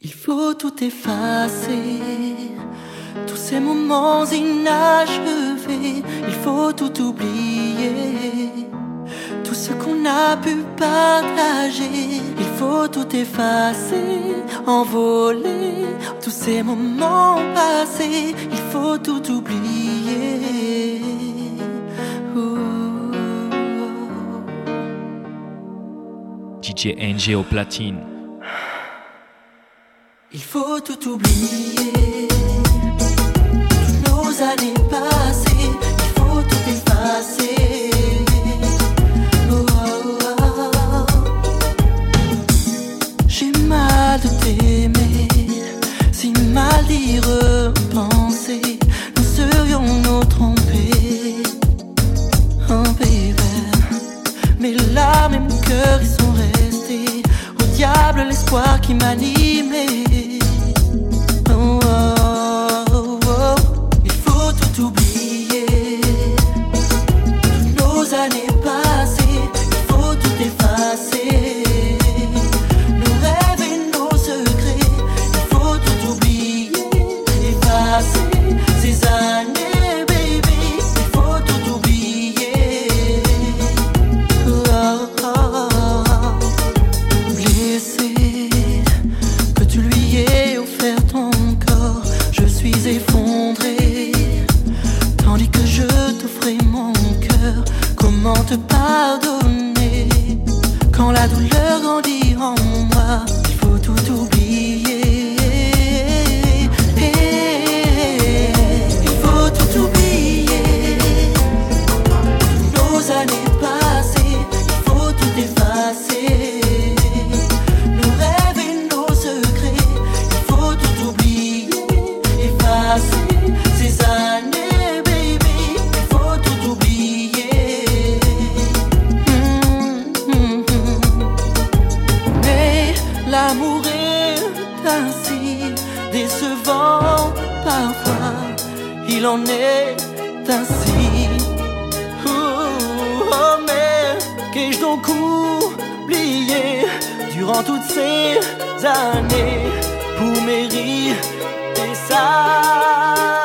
Il faut tout effacer, tous ces moments inachevés, il faut tout oublier, tout ce qu'on a pu partager, il faut tout effacer, envoler, tous ces moments passés, il faut tout oublier. DJ NG platine. Il faut tout oublier, toutes nos années passées, il faut tout effacer. Oh, oh, oh. J'ai mal de t'aimer, si mal d'y repenser, nous serions nos trompés. Oh baby, mes larmes et mon cœur ils sont restés. Au diable l'espoir qui m'animait. oublié durant toutes ces années pour mériter ça.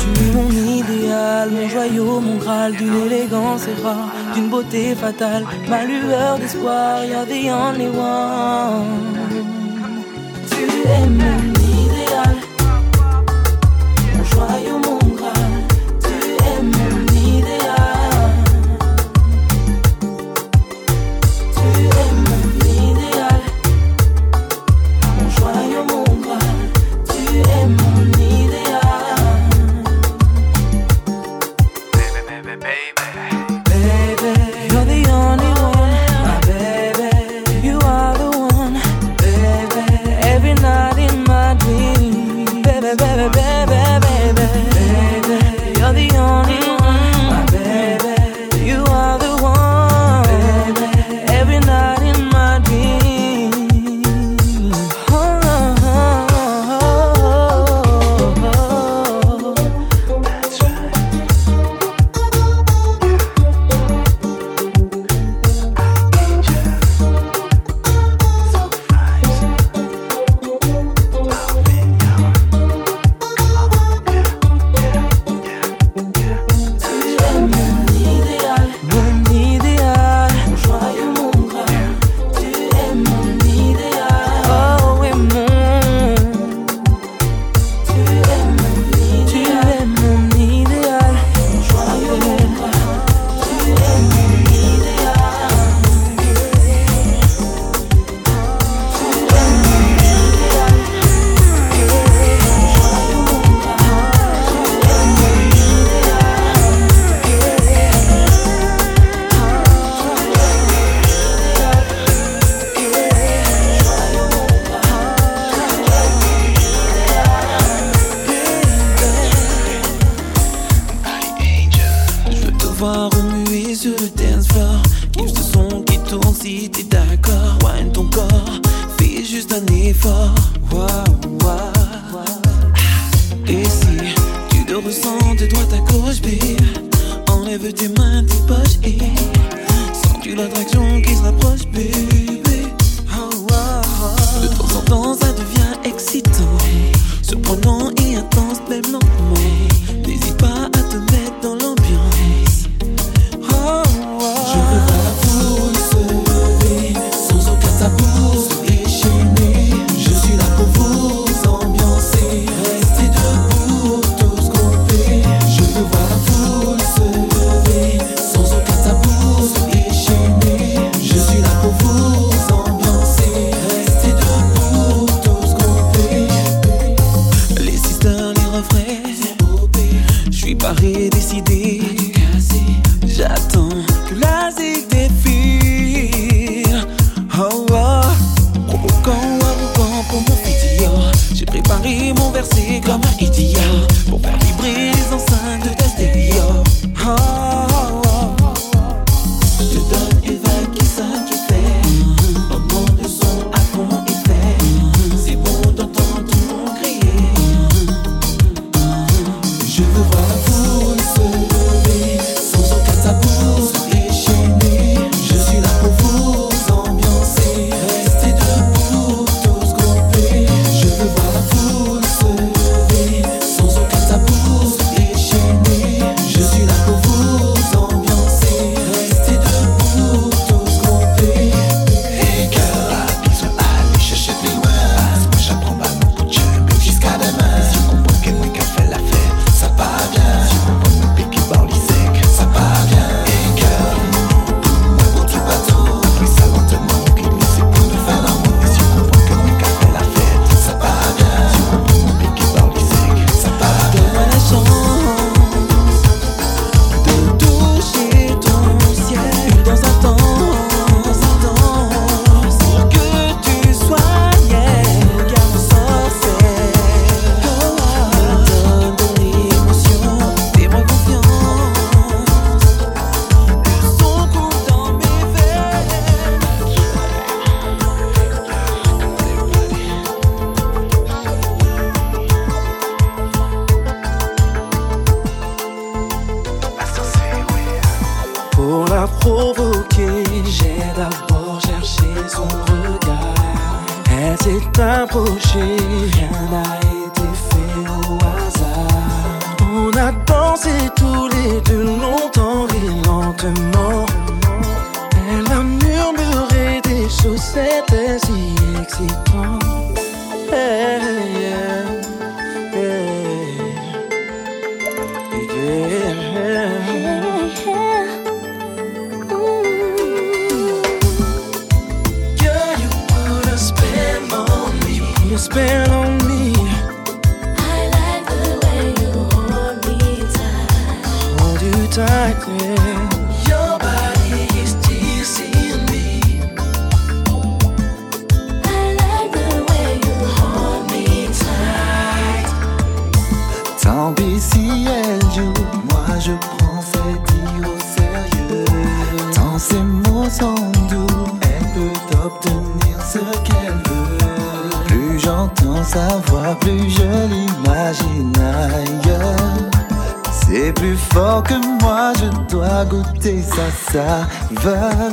Tu es mon idéal, mon joyau, mon graal, d'une élégance et rare, d'une beauté fatale, ma lueur d'espoir, you're the only one. Tu es mon. provoqué. J'ai d'abord cherché son regard. Elle s'est approchée. Rien n'a été fait au hasard. On a dansé tous les deux longtemps et lentement. Elle a murmuré des choses, c'était si excitant. Eh, eh, eh. been t'avoir plus, je l'imagine ailleurs. C'est plus fort que moi, je dois goûter sa saveur.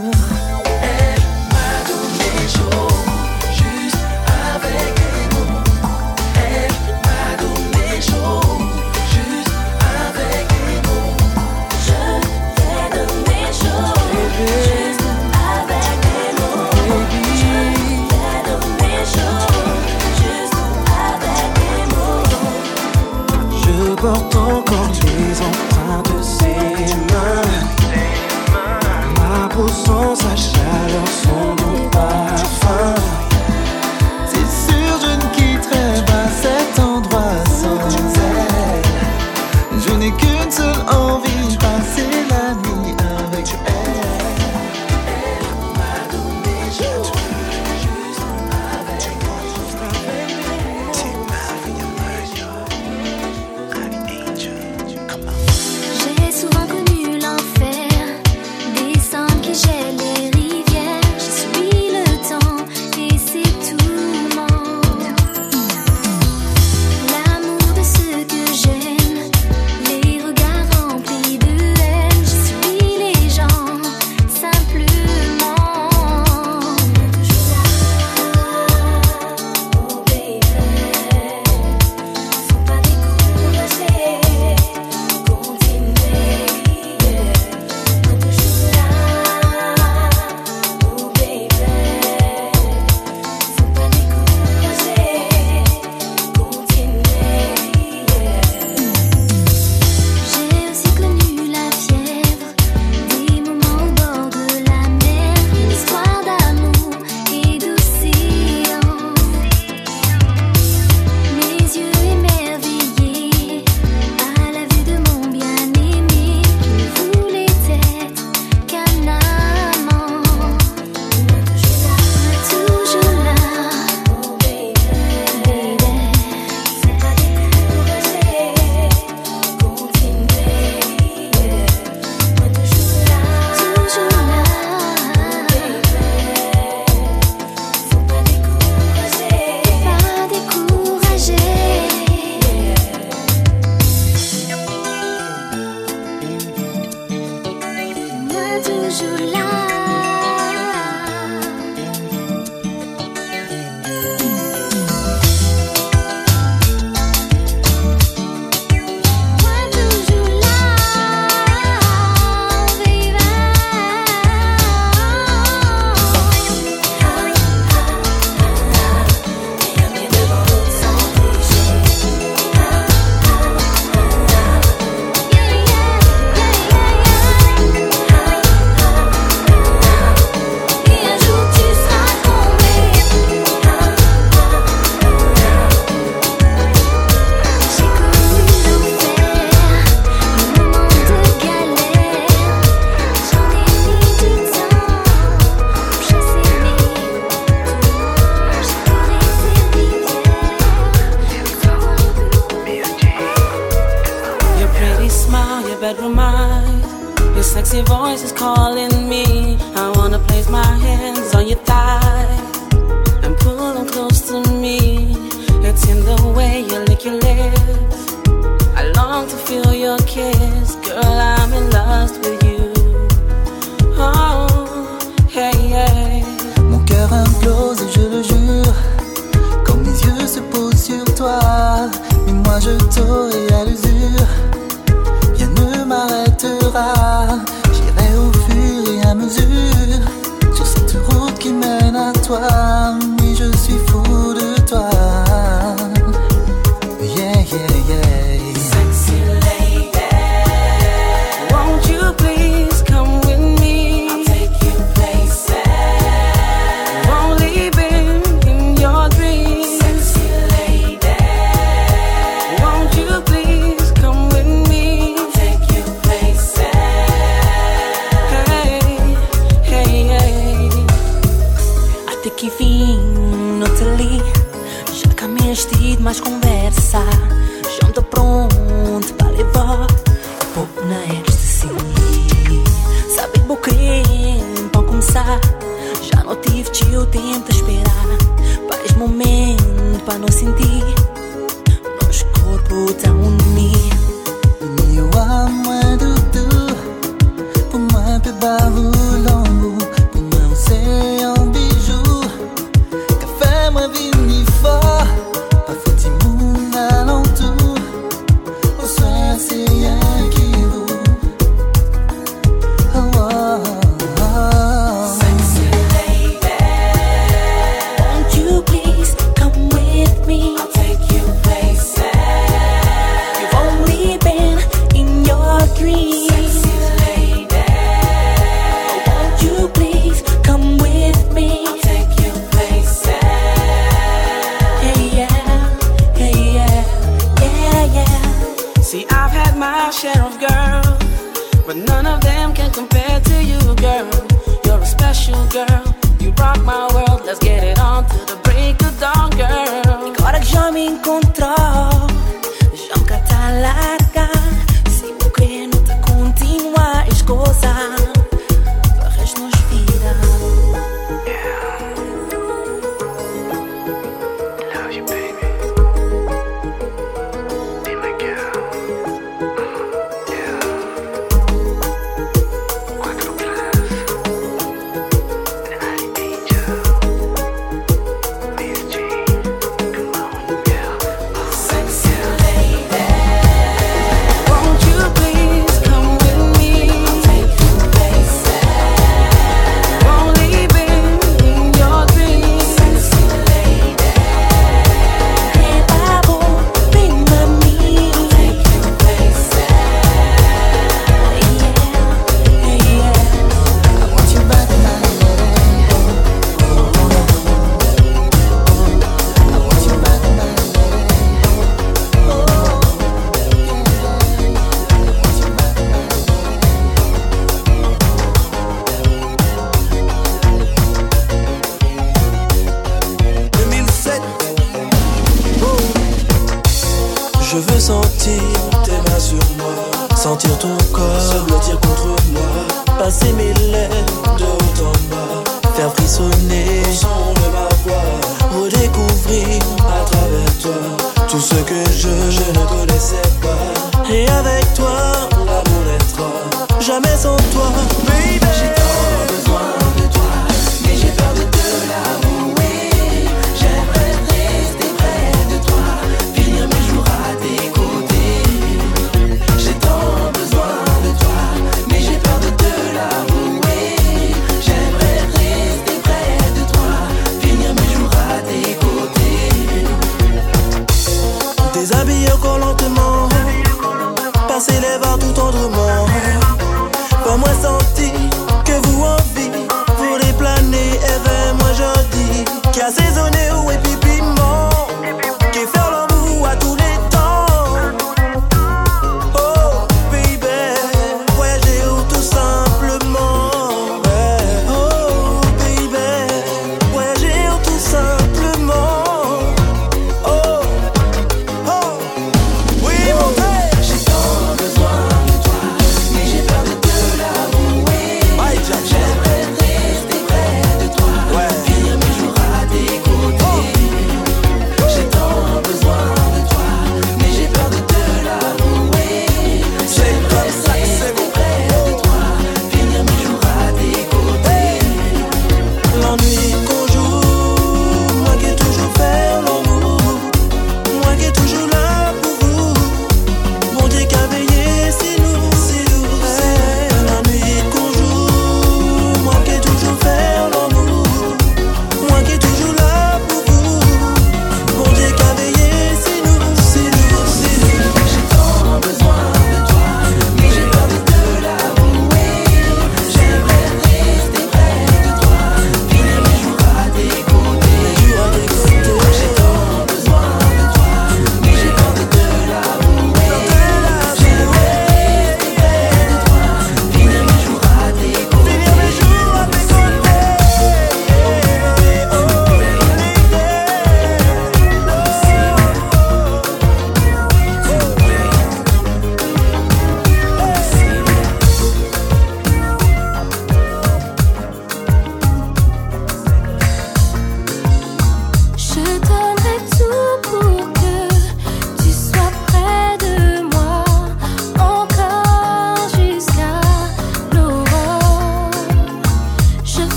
mind. Your sexy voice is calling me. I wanna place my hands on your thighs and pull them close to me. It's in the way you lick your lips. I long to feel your kiss, girl. I'm in lust with you. Oh, hey, hey. Mon cœur implose, je le jure. Quand mes yeux se posent sur toi, mais moi je t'aurai à. 啊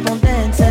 keep on dancing.